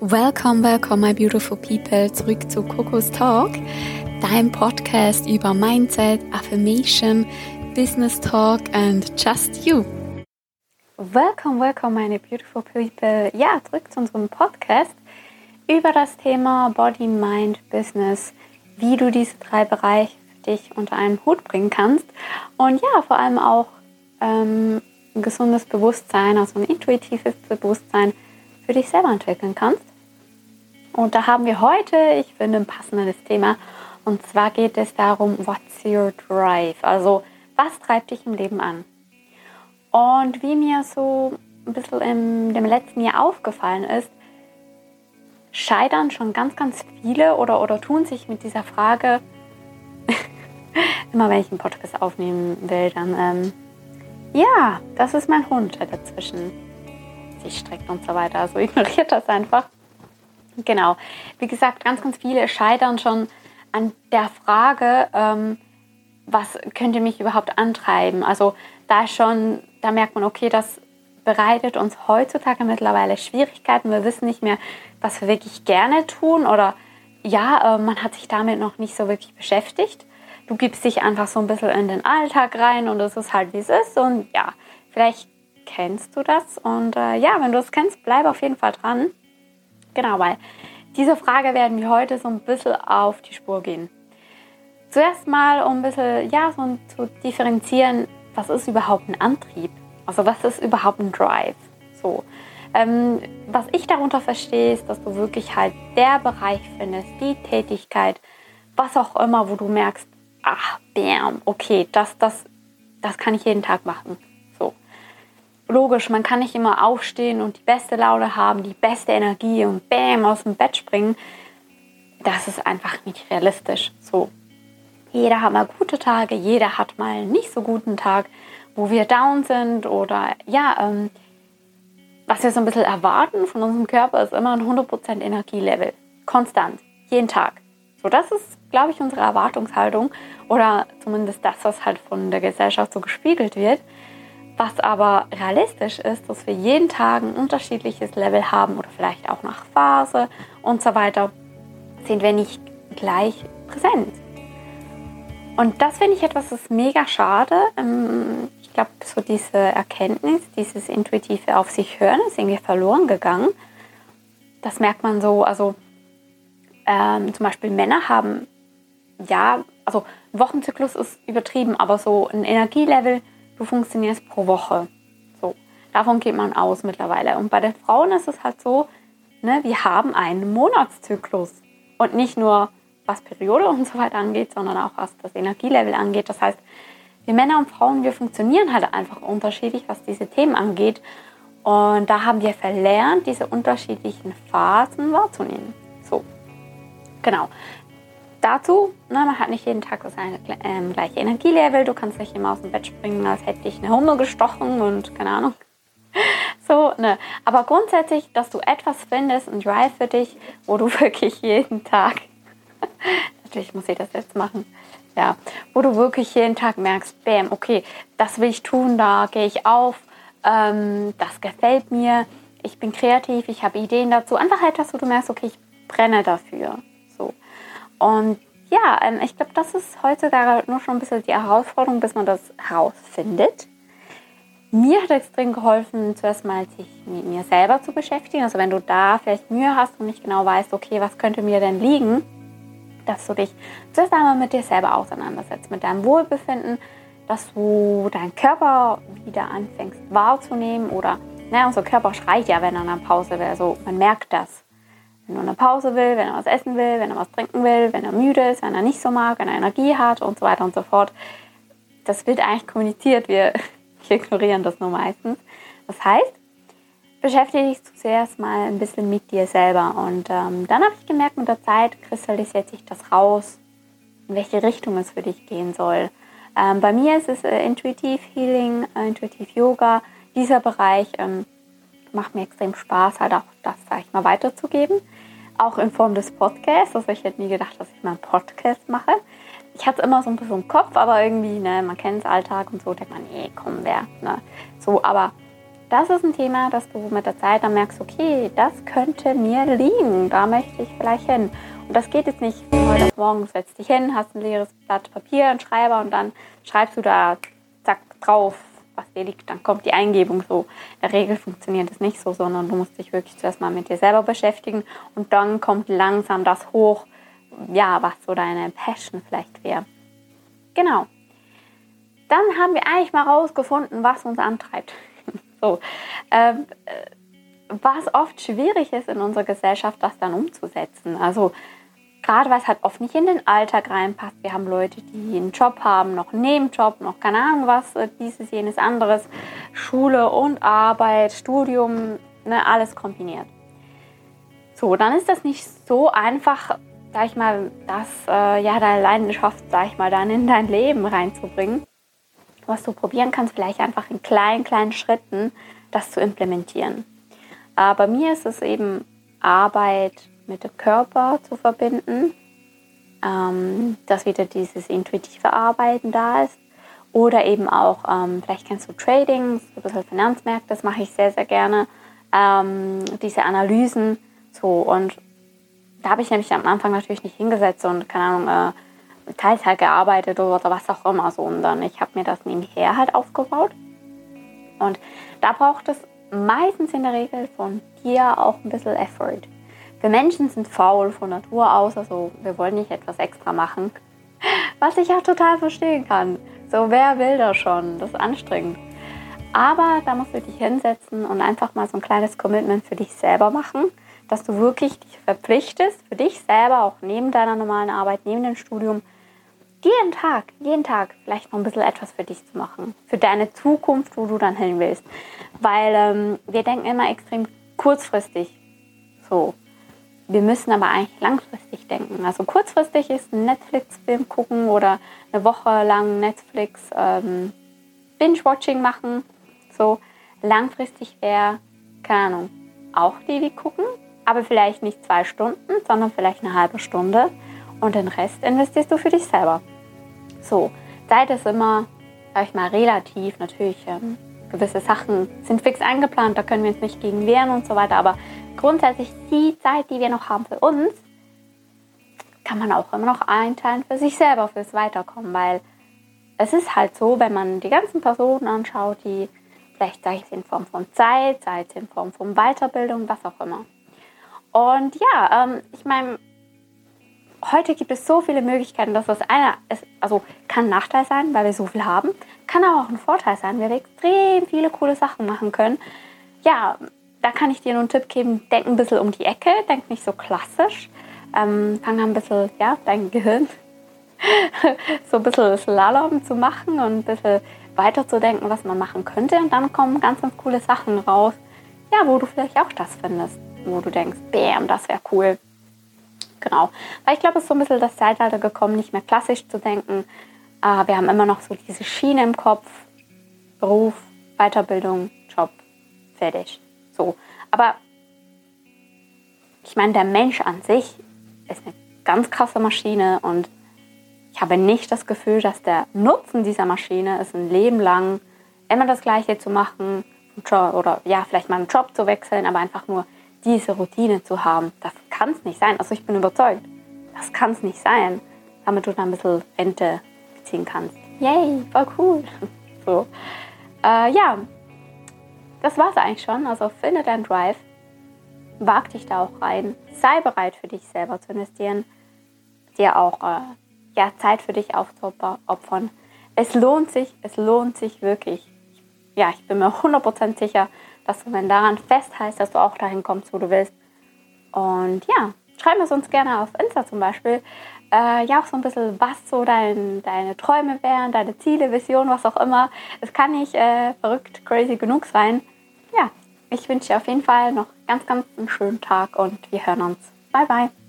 Welcome, welcome, my beautiful people, zurück zu Coco's Talk, deinem Podcast über Mindset, Affirmation, Business Talk and just you. Welcome, welcome, meine beautiful people. Ja, zurück zu unserem Podcast über das Thema Body, Mind, Business, wie du diese drei Bereiche für dich unter einen Hut bringen kannst und ja, vor allem auch ähm, ein gesundes Bewusstsein, also ein intuitives Bewusstsein für dich selber entwickeln kannst. Und da haben wir heute, ich finde, ein passendes Thema. Und zwar geht es darum, what's your drive? Also, was treibt dich im Leben an? Und wie mir so ein bisschen in dem letzten Jahr aufgefallen ist, scheitern schon ganz, ganz viele oder, oder tun sich mit dieser Frage, immer wenn ich einen Podcast aufnehmen will, dann ähm, ja, das ist mein Hund, dazwischen sich streckt und so weiter. Also ignoriert das einfach. Genau. Wie gesagt, ganz, ganz viele scheitern schon an der Frage, ähm, was könnte mich überhaupt antreiben? Also da schon, da merkt man, okay, das bereitet uns heutzutage mittlerweile Schwierigkeiten. Wir wissen nicht mehr, was wir wirklich gerne tun oder ja, äh, man hat sich damit noch nicht so wirklich beschäftigt du gibst dich einfach so ein bisschen in den Alltag rein und es ist halt wie es ist. Und ja, vielleicht kennst du das. Und äh, ja, wenn du es kennst, bleib auf jeden Fall dran. Genau, weil diese Frage werden wir heute so ein bisschen auf die Spur gehen. Zuerst mal, um ein bisschen ja, so zu differenzieren, was ist überhaupt ein Antrieb? Also was ist überhaupt ein Drive? So. Ähm, was ich darunter verstehe, ist, dass du wirklich halt der Bereich findest, die Tätigkeit, was auch immer, wo du merkst, ach, bam, okay, das, das, das kann ich jeden Tag machen. Logisch, man kann nicht immer aufstehen und die beste Laune haben, die beste Energie und bam, aus dem Bett springen. Das ist einfach nicht realistisch. So. Jeder hat mal gute Tage, jeder hat mal einen nicht so guten Tag, wo wir down sind oder ja, ähm, was wir so ein bisschen erwarten von unserem Körper ist immer ein 100% Energielevel. Konstant. Jeden Tag. So, das ist, glaube ich, unsere Erwartungshaltung oder zumindest das, was halt von der Gesellschaft so gespiegelt wird. Was aber realistisch ist, dass wir jeden Tag ein unterschiedliches Level haben oder vielleicht auch nach Phase und so weiter, sind wir nicht gleich präsent. Und das finde ich etwas, das ist mega schade. Ähm, ich glaube, so diese Erkenntnis, dieses intuitive Auf sich hören, ist irgendwie verloren gegangen. Das merkt man so, also ähm, zum Beispiel Männer haben, ja, also Wochenzyklus ist übertrieben, aber so ein Energielevel, du funktionierst pro Woche. So, davon geht man aus mittlerweile. Und bei den Frauen ist es halt so, ne, wir haben einen Monatszyklus. Und nicht nur was Periode und so weiter angeht, sondern auch was das Energielevel angeht. Das heißt, wir Männer und Frauen, wir funktionieren halt einfach unterschiedlich, was diese Themen angeht. Und da haben wir verlernt, diese unterschiedlichen Phasen wahrzunehmen. So. Genau. Dazu, ne, man hat nicht jeden Tag das ähm, gleiche Energielevel. Du kannst nicht immer aus dem Bett springen, als hätte dich eine Hummel gestochen und keine Ahnung. So, ne. Aber grundsätzlich, dass du etwas findest, ein Drive für dich, wo du wirklich jeden Tag, natürlich muss ich das jetzt machen, ja, wo du wirklich jeden Tag merkst, bam, okay, das will ich tun, da gehe ich auf, ähm, das gefällt mir, ich bin kreativ, ich habe Ideen dazu. Einfach etwas, wo du merkst, okay, ich brenne dafür. Und ja, ähm, ich glaube, das ist heutzutage nur schon ein bisschen die Herausforderung, bis man das herausfindet. Mir hat extrem geholfen, zuerst mal sich mit mir selber zu beschäftigen. Also wenn du da vielleicht Mühe hast und nicht genau weißt, okay, was könnte mir denn liegen, dass du dich zuerst einmal mit dir selber auseinandersetzt, mit deinem Wohlbefinden, dass du deinen Körper wieder anfängst wahrzunehmen oder, naja, unser Körper schreit ja, wenn er eine Pause will. Also man merkt das wenn er eine Pause will, wenn er was essen will, wenn er was trinken will, wenn er müde ist, wenn er nicht so mag, wenn er Energie hat und so weiter und so fort. Das wird eigentlich kommuniziert, wir, wir ignorieren das nur meistens. Das heißt, beschäftige dich zuerst mal ein bisschen mit dir selber. Und ähm, dann habe ich gemerkt, mit der Zeit kristallisiert sich das raus, in welche Richtung es für dich gehen soll. Ähm, bei mir ist es äh, Intuitiv Healing, äh, Intuitiv Yoga. Dieser Bereich ähm, macht mir extrem Spaß, halt auch das, sag ich mal, weiterzugeben auch in Form des Podcasts. Also ich hätte nie gedacht, dass ich mal einen Podcast mache. Ich hatte es immer so ein bisschen im Kopf, aber irgendwie, ne, man kennt es Alltag und so, denkt man, nee, komm, wer, ne, so, aber das ist ein Thema, dass du mit der Zeit dann merkst, okay, das könnte mir liegen, da möchte ich vielleicht hin. Und das geht jetzt nicht heute morgen, setzt dich hin, hast ein leeres Blatt Papier, einen Schreiber und dann schreibst du da zack drauf, was dir liegt, dann kommt die Eingebung so. In der Regel funktioniert das nicht so, sondern du musst dich wirklich zuerst mal mit dir selber beschäftigen und dann kommt langsam das hoch, ja, was so deine Passion vielleicht wäre. Genau. Dann haben wir eigentlich mal rausgefunden, was uns antreibt. so. Ähm, äh, was oft schwierig ist in unserer Gesellschaft, das dann umzusetzen. Also gerade weil es halt oft nicht in den Alltag reinpasst. Wir haben Leute, die einen Job haben, noch einen Nebenjob, noch keine Ahnung was, äh, dieses, jenes, anderes, Schule und Arbeit, Studium, ne, alles kombiniert. So, dann ist das nicht so einfach, sag ich mal, das, äh, ja, deine Leidenschaft, sag ich mal, dann in dein Leben reinzubringen. Was du probieren kannst, vielleicht einfach in kleinen, kleinen Schritten das zu implementieren. Äh, bei mir ist es eben Arbeit mit dem Körper zu verbinden, ähm, dass wieder dieses intuitive Arbeiten da ist. Oder eben auch, ähm, vielleicht kennst du Trading, so ein bisschen Finanzmärkte, das mache ich sehr, sehr gerne. Ähm, diese Analysen, so und da habe ich nämlich am Anfang natürlich nicht hingesetzt und keine Ahnung, äh, Teilzeit gearbeitet oder was auch immer, sondern ich habe mir das nebenher halt aufgebaut. Und da braucht es meistens in der Regel von dir auch ein bisschen Effort. Wir Menschen sind faul von Natur aus, also wir wollen nicht etwas extra machen, was ich auch total verstehen kann. So, wer will das schon? Das ist anstrengend. Aber da musst du dich hinsetzen und einfach mal so ein kleines Commitment für dich selber machen, dass du wirklich dich verpflichtest, für dich selber, auch neben deiner normalen Arbeit, neben dem Studium, jeden Tag, jeden Tag vielleicht noch ein bisschen etwas für dich zu machen. Für deine Zukunft, wo du dann hin willst. Weil ähm, wir denken immer extrem kurzfristig. So. Wir müssen aber eigentlich langfristig denken. Also kurzfristig ist ein Netflix-Film gucken oder eine Woche lang Netflix ähm, Binge-Watching machen. So langfristig wäre, keine Ahnung, auch TV gucken, aber vielleicht nicht zwei Stunden, sondern vielleicht eine halbe Stunde und den Rest investierst du für dich selber. So, Zeit ist immer, sag ich mal, relativ. Natürlich, ähm, gewisse Sachen sind fix eingeplant, da können wir uns nicht gegen wehren und so weiter. Aber grundsätzlich die Zeit, die wir noch haben für uns, kann man auch immer noch einteilen für sich selber, fürs Weiterkommen. Weil es ist halt so, wenn man die ganzen Personen anschaut, die vielleicht sei es in Form von Zeit, sei es in Form von Weiterbildung, was auch immer. Und ja, ähm, ich meine, heute gibt es so viele Möglichkeiten, dass das einer ist, also kann ein Nachteil sein, weil wir so viel haben, kann aber auch ein Vorteil sein, weil wir extrem viele coole Sachen machen können. Ja, da kann ich dir nur einen Tipp geben, denk ein bisschen um die Ecke, denk nicht so klassisch. Ähm, fang an ein bisschen, ja, dein Gehirn so ein bisschen Slalom zu machen und ein bisschen weiterzudenken, was man machen könnte. Und dann kommen ganz, ganz coole Sachen raus, ja, wo du vielleicht auch das findest, wo du denkst, bam, das wäre cool. Genau. Weil ich glaube, es ist so ein bisschen das Zeitalter gekommen, nicht mehr klassisch zu denken. Äh, wir haben immer noch so diese Schiene im Kopf. Beruf, Weiterbildung, Job, fertig. So. Aber ich meine, der Mensch an sich ist eine ganz krasse Maschine und ich habe nicht das Gefühl, dass der Nutzen dieser Maschine ist, ein Leben lang immer das Gleiche zu machen oder ja, vielleicht mal einen Job zu wechseln, aber einfach nur diese Routine zu haben. Das kann es nicht sein. Also ich bin überzeugt, das kann es nicht sein, damit du dann ein bisschen Rente beziehen kannst. Yay, voll cool. So. Äh, ja, das war es eigentlich schon. Also finde deinen Drive, wag dich da auch rein, sei bereit für dich selber zu investieren, dir auch äh, ja, Zeit für dich aufzuopfern. Es lohnt sich, es lohnt sich wirklich. Ja, ich bin mir 100% sicher, dass du, wenn daran festhältst, dass du auch dahin kommst, wo du willst. Und ja, schreib es uns gerne auf Insta zum Beispiel. Äh, ja, auch so ein bisschen, was so dein, deine Träume wären, deine Ziele, Visionen, was auch immer. Es kann nicht äh, verrückt, crazy genug sein. Ja, ich wünsche dir auf jeden Fall noch ganz, ganz einen schönen Tag und wir hören uns. Bye, bye.